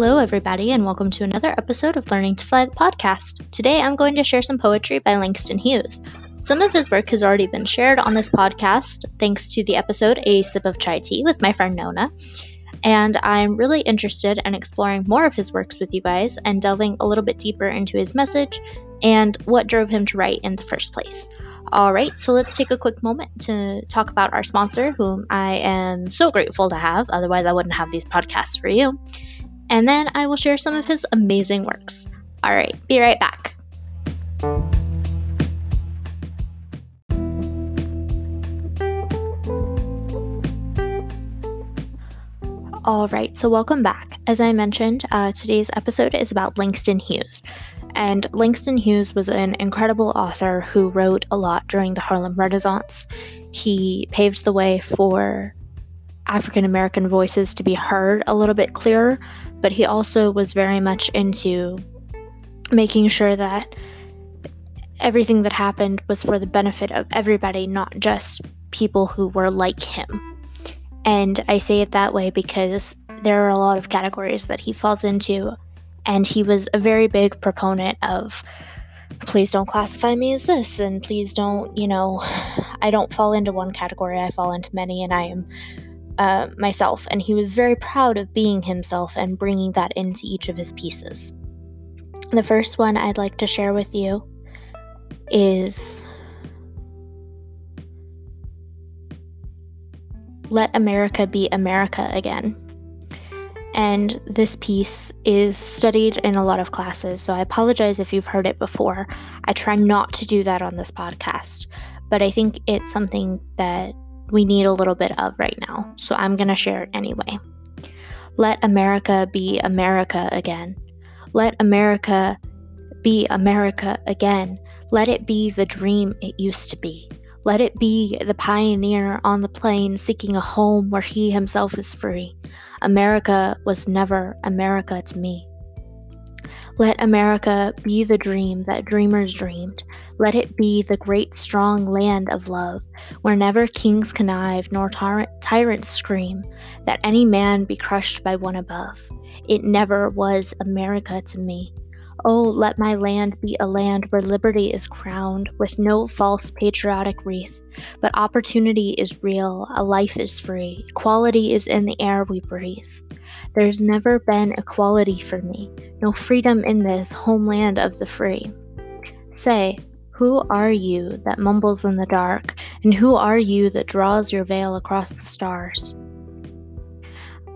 Hello, everybody, and welcome to another episode of Learning to Fly the podcast. Today I'm going to share some poetry by Langston Hughes. Some of his work has already been shared on this podcast thanks to the episode A Sip of Chai Tea with my friend Nona. And I'm really interested in exploring more of his works with you guys and delving a little bit deeper into his message and what drove him to write in the first place. All right, so let's take a quick moment to talk about our sponsor, whom I am so grateful to have. Otherwise, I wouldn't have these podcasts for you and then I will share some of his amazing works. All right, be right back. All right, so welcome back. As I mentioned, uh, today's episode is about Langston Hughes. And Langston Hughes was an incredible author who wrote a lot during the Harlem Renaissance. He paved the way for African American voices to be heard a little bit clearer, but he also was very much into making sure that everything that happened was for the benefit of everybody, not just people who were like him. And I say it that way because there are a lot of categories that he falls into, and he was a very big proponent of please don't classify me as this, and please don't, you know, I don't fall into one category, I fall into many, and I am uh, myself, and he was very proud of being himself and bringing that into each of his pieces. The first one I'd like to share with you is Let America Be America Again. And this piece is studied in a lot of classes, so I apologize if you've heard it before. I try not to do that on this podcast, but I think it's something that we need a little bit of right now, so I'm going to share it anyway. Let America be America again. Let America be America again. Let it be the dream it used to be. Let it be the pioneer on the plain seeking a home where he himself is free. America was never America to me. Let America be the dream that dreamers dreamed. Let it be the great strong land of love, where never kings connive nor ty- tyrants scream, that any man be crushed by one above. It never was America to me. Oh, let my land be a land where liberty is crowned with no false patriotic wreath, but opportunity is real, a life is free, equality is in the air we breathe. There's never been equality for me, no freedom in this homeland of the free. Say, who are you that mumbles in the dark, and who are you that draws your veil across the stars?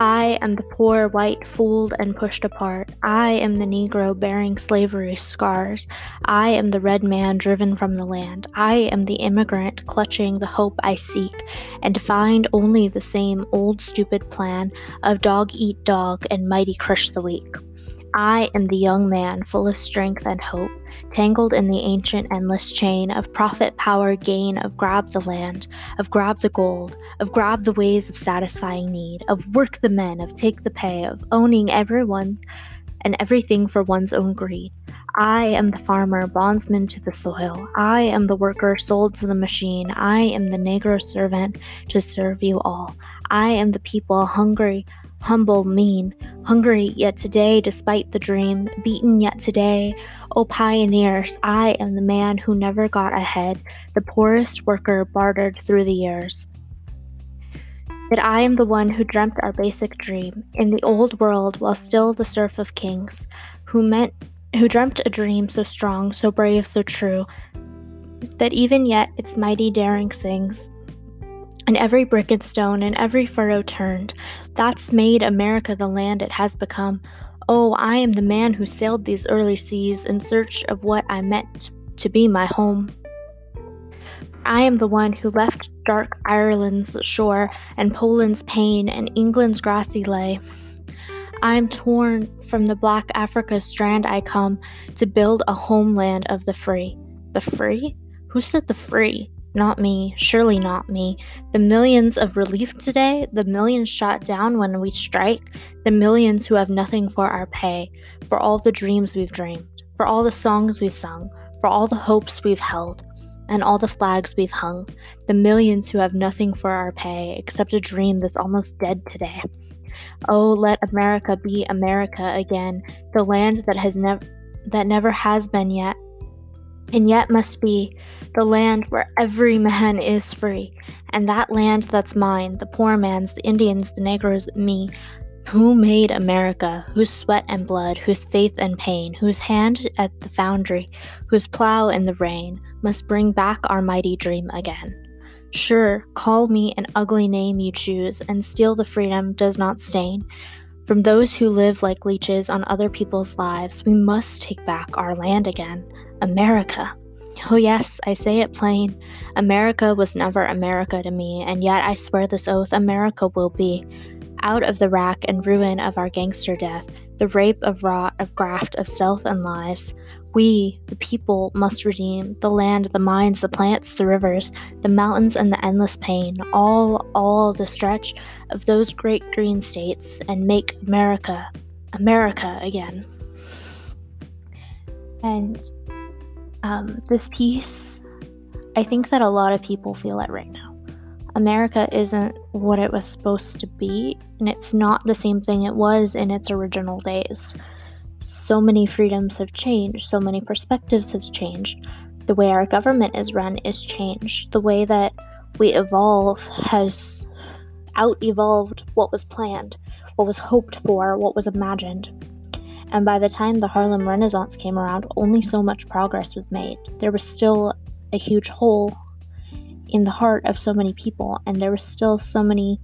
I am the poor white fooled and pushed apart. I am the Negro bearing slavery's scars. I am the red man driven from the land. I am the immigrant clutching the hope I seek and find only the same old stupid plan of dog eat dog and mighty crush the weak. I am the young man full of strength and hope, tangled in the ancient endless chain of profit, power, gain, of grab the land, of grab the gold, of grab the ways of satisfying need, of work the men, of take the pay, of owning everyone and everything for one's own greed. I am the farmer, bondsman to the soil. I am the worker sold to the machine. I am the Negro servant to serve you all. I am the people hungry humble, mean, hungry yet today, despite the dream, beaten yet today. O pioneers, I am the man who never got ahead, the poorest worker bartered through the years. That I am the one who dreamt our basic dream in the old world while still the serf of kings, who meant who dreamt a dream so strong, so brave, so true, that even yet its mighty daring sings and every brick and stone and every furrow turned. That's made America the land it has become. Oh, I am the man who sailed these early seas in search of what I meant to be my home. I am the one who left dark Ireland's shore and Poland's pain and England's grassy lay. I am torn from the black Africa strand I come to build a homeland of the free. The free? Who said the free? Not me, surely not me. The millions of relief today, the millions shot down when we strike, the millions who have nothing for our pay, for all the dreams we've dreamed, for all the songs we've sung, for all the hopes we've held, and all the flags we've hung, the millions who have nothing for our pay except a dream that's almost dead today. Oh, let America be America again, the land that has never that never has been yet, and yet must be, the land where every man is free, and that land that's mine, the poor man's, the Indians, the Negroes, me, who made America, whose sweat and blood, whose faith and pain, whose hand at the foundry, whose plow in the rain, must bring back our mighty dream again. Sure, call me an ugly name you choose, and steal the freedom does not stain. From those who live like leeches on other people's lives, we must take back our land again. America. Oh, yes, I say it plain. America was never America to me, and yet I swear this oath America will be out of the rack and ruin of our gangster death, the rape of rot, of graft, of stealth and lies. We, the people, must redeem the land, the mines, the plants, the rivers, the mountains, and the endless pain, all, all the stretch of those great green states, and make America, America again. And um, this piece, I think that a lot of people feel it right now. America isn't what it was supposed to be, and it's not the same thing it was in its original days. So many freedoms have changed, so many perspectives have changed. The way our government is run is changed. The way that we evolve has out evolved what was planned, what was hoped for, what was imagined. And by the time the Harlem Renaissance came around, only so much progress was made. There was still a huge hole in the heart of so many people, and there were still so many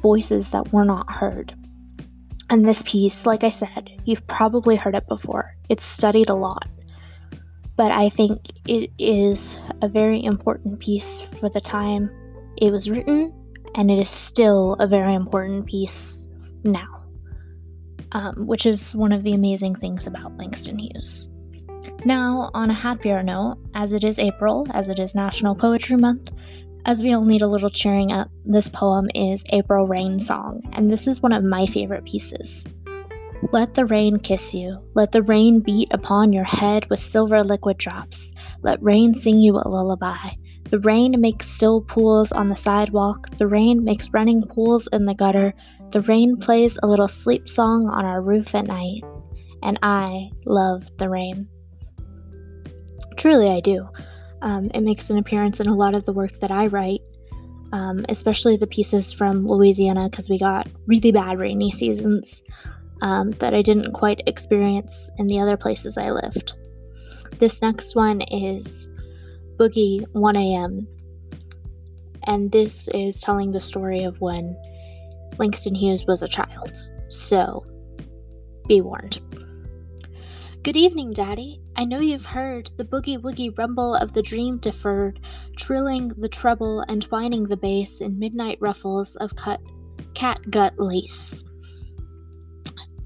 voices that were not heard. And this piece, like I said, you've probably heard it before. It's studied a lot. But I think it is a very important piece for the time it was written, and it is still a very important piece now, um, which is one of the amazing things about Langston Hughes. Now, on a happier note, as it is April, as it is National Poetry Month, as we all need a little cheering up, this poem is April Rain Song, and this is one of my favorite pieces. Let the rain kiss you. Let the rain beat upon your head with silver liquid drops. Let rain sing you a lullaby. The rain makes still pools on the sidewalk. The rain makes running pools in the gutter. The rain plays a little sleep song on our roof at night. And I love the rain. Truly, I do. Um, it makes an appearance in a lot of the work that I write, um, especially the pieces from Louisiana, because we got really bad rainy seasons um, that I didn't quite experience in the other places I lived. This next one is Boogie 1 a.m., and this is telling the story of when Langston Hughes was a child. So, be warned. Good evening, Daddy. I know you've heard the boogie woogie rumble of the dream deferred, trilling the treble and whining the bass in midnight ruffles of cut cat gut lace.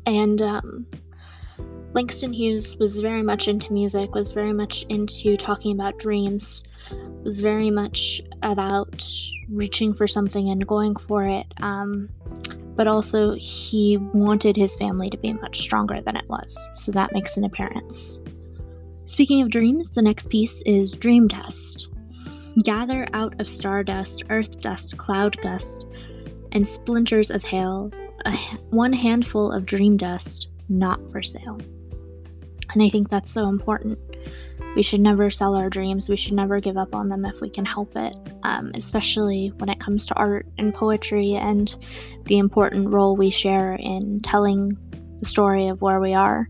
And um, Langston Hughes was very much into music, was very much into talking about dreams, was very much about reaching for something and going for it. Um, but also he wanted his family to be much stronger than it was, so that makes an appearance. Speaking of dreams, the next piece is Dream Dust. Gather out of stardust, earth dust, cloud dust, and splinters of hail, a, one handful of dream dust, not for sale. And I think that's so important. We should never sell our dreams. We should never give up on them if we can help it, um, especially when it comes to art and poetry and the important role we share in telling the story of where we are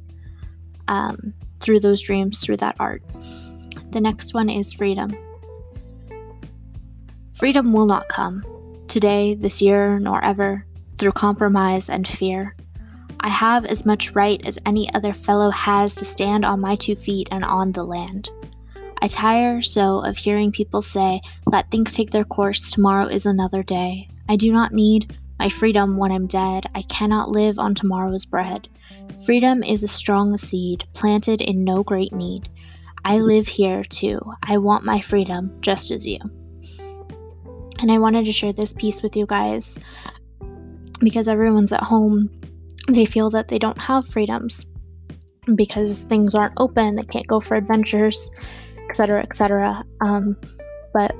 um, through those dreams, through that art. The next one is freedom. Freedom will not come today, this year, nor ever through compromise and fear. I have as much right as any other fellow has to stand on my two feet and on the land. I tire so of hearing people say, let things take their course, tomorrow is another day. I do not need my freedom when I'm dead. I cannot live on tomorrow's bread. Freedom is a strong seed, planted in no great need. I live here too. I want my freedom just as you. And I wanted to share this piece with you guys because everyone's at home they feel that they don't have freedoms because things aren't open, they can't go for adventures, etc., etc. Um, but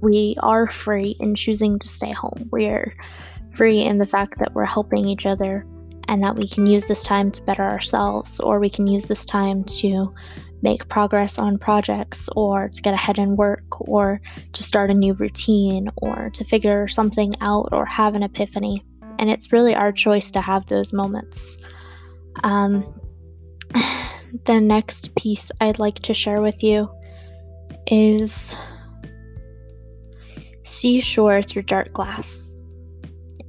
we are free in choosing to stay home. We're free in the fact that we're helping each other and that we can use this time to better ourselves, or we can use this time to make progress on projects, or to get ahead in work, or to start a new routine, or to figure something out, or have an epiphany. And it's really our choice to have those moments. Um, the next piece I'd like to share with you is Seashore Through Dark Glass.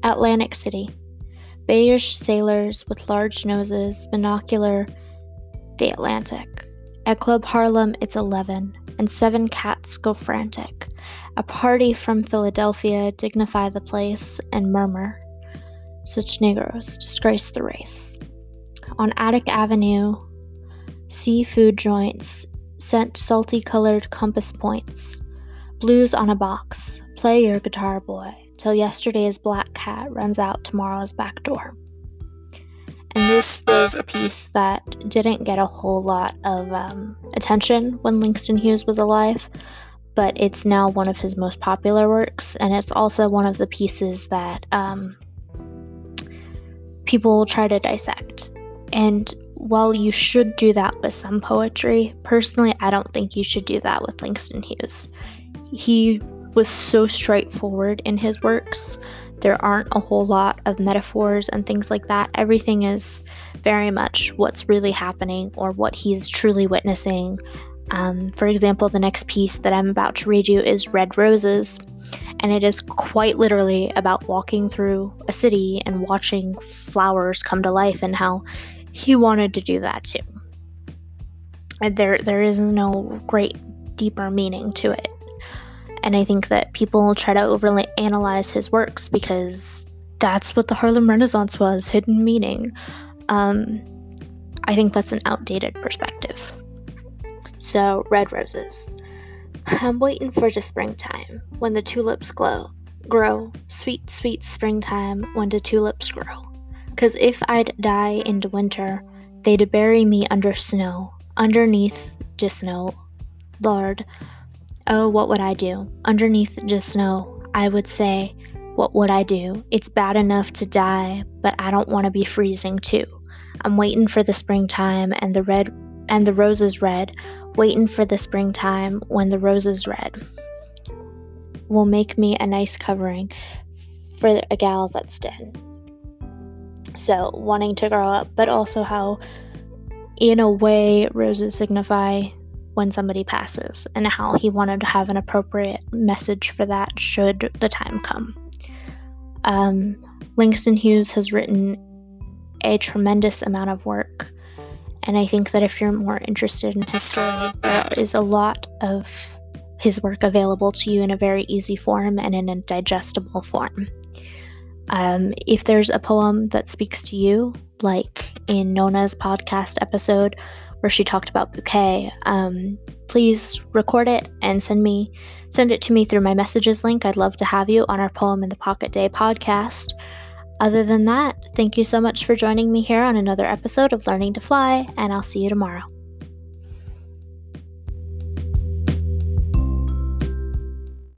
Atlantic City. Beige sailors with large noses, binocular, the Atlantic. At Club Harlem, it's 11, and seven cats go frantic. A party from Philadelphia dignify the place and murmur. Such Negroes disgrace the race. On Arctic Avenue, seafood joints, scent salty colored compass points. Blues on a box, play your guitar boy, till yesterday's black cat runs out tomorrow's back door. And this was a piece that didn't get a whole lot of um, attention when Langston Hughes was alive, but it's now one of his most popular works, and it's also one of the pieces that um, people try to dissect. And while you should do that with some poetry, personally, I don't think you should do that with Langston Hughes. He was so straightforward in his works. There aren't a whole lot of metaphors and things like that. Everything is very much what's really happening or what he's truly witnessing. Um, for example, the next piece that I'm about to read you is Red Roses, and it is quite literally about walking through a city and watching flowers come to life and how he wanted to do that too. And there, there is no great deeper meaning to it. And I think that people try to overly analyze his works because that's what the Harlem Renaissance was hidden meaning. Um, I think that's an outdated perspective. So, red roses. I'm waiting for the springtime when the tulips glow, grow. Sweet, sweet springtime when the tulips grow. Cause if I'd die in the winter, they'd bury me under snow, underneath the snow. Lord, Oh, what would I do? Underneath the snow, I would say, What would I do? It's bad enough to die, but I don't want to be freezing too. I'm waiting for the springtime and the red and the roses red, waiting for the springtime when the roses red will make me a nice covering for a gal that's dead. So, wanting to grow up, but also how, in a way, roses signify when somebody passes and how he wanted to have an appropriate message for that should the time come. Um, Langston Hughes has written a tremendous amount of work, and I think that if you're more interested in history, there is a lot of his work available to you in a very easy form and in a digestible form. Um, if there's a poem that speaks to you, like in Nona's podcast episode, where she talked about bouquet, um, please record it and send me send it to me through my messages link. I'd love to have you on our Poem in the Pocket Day podcast. Other than that, thank you so much for joining me here on another episode of Learning to Fly, and I'll see you tomorrow.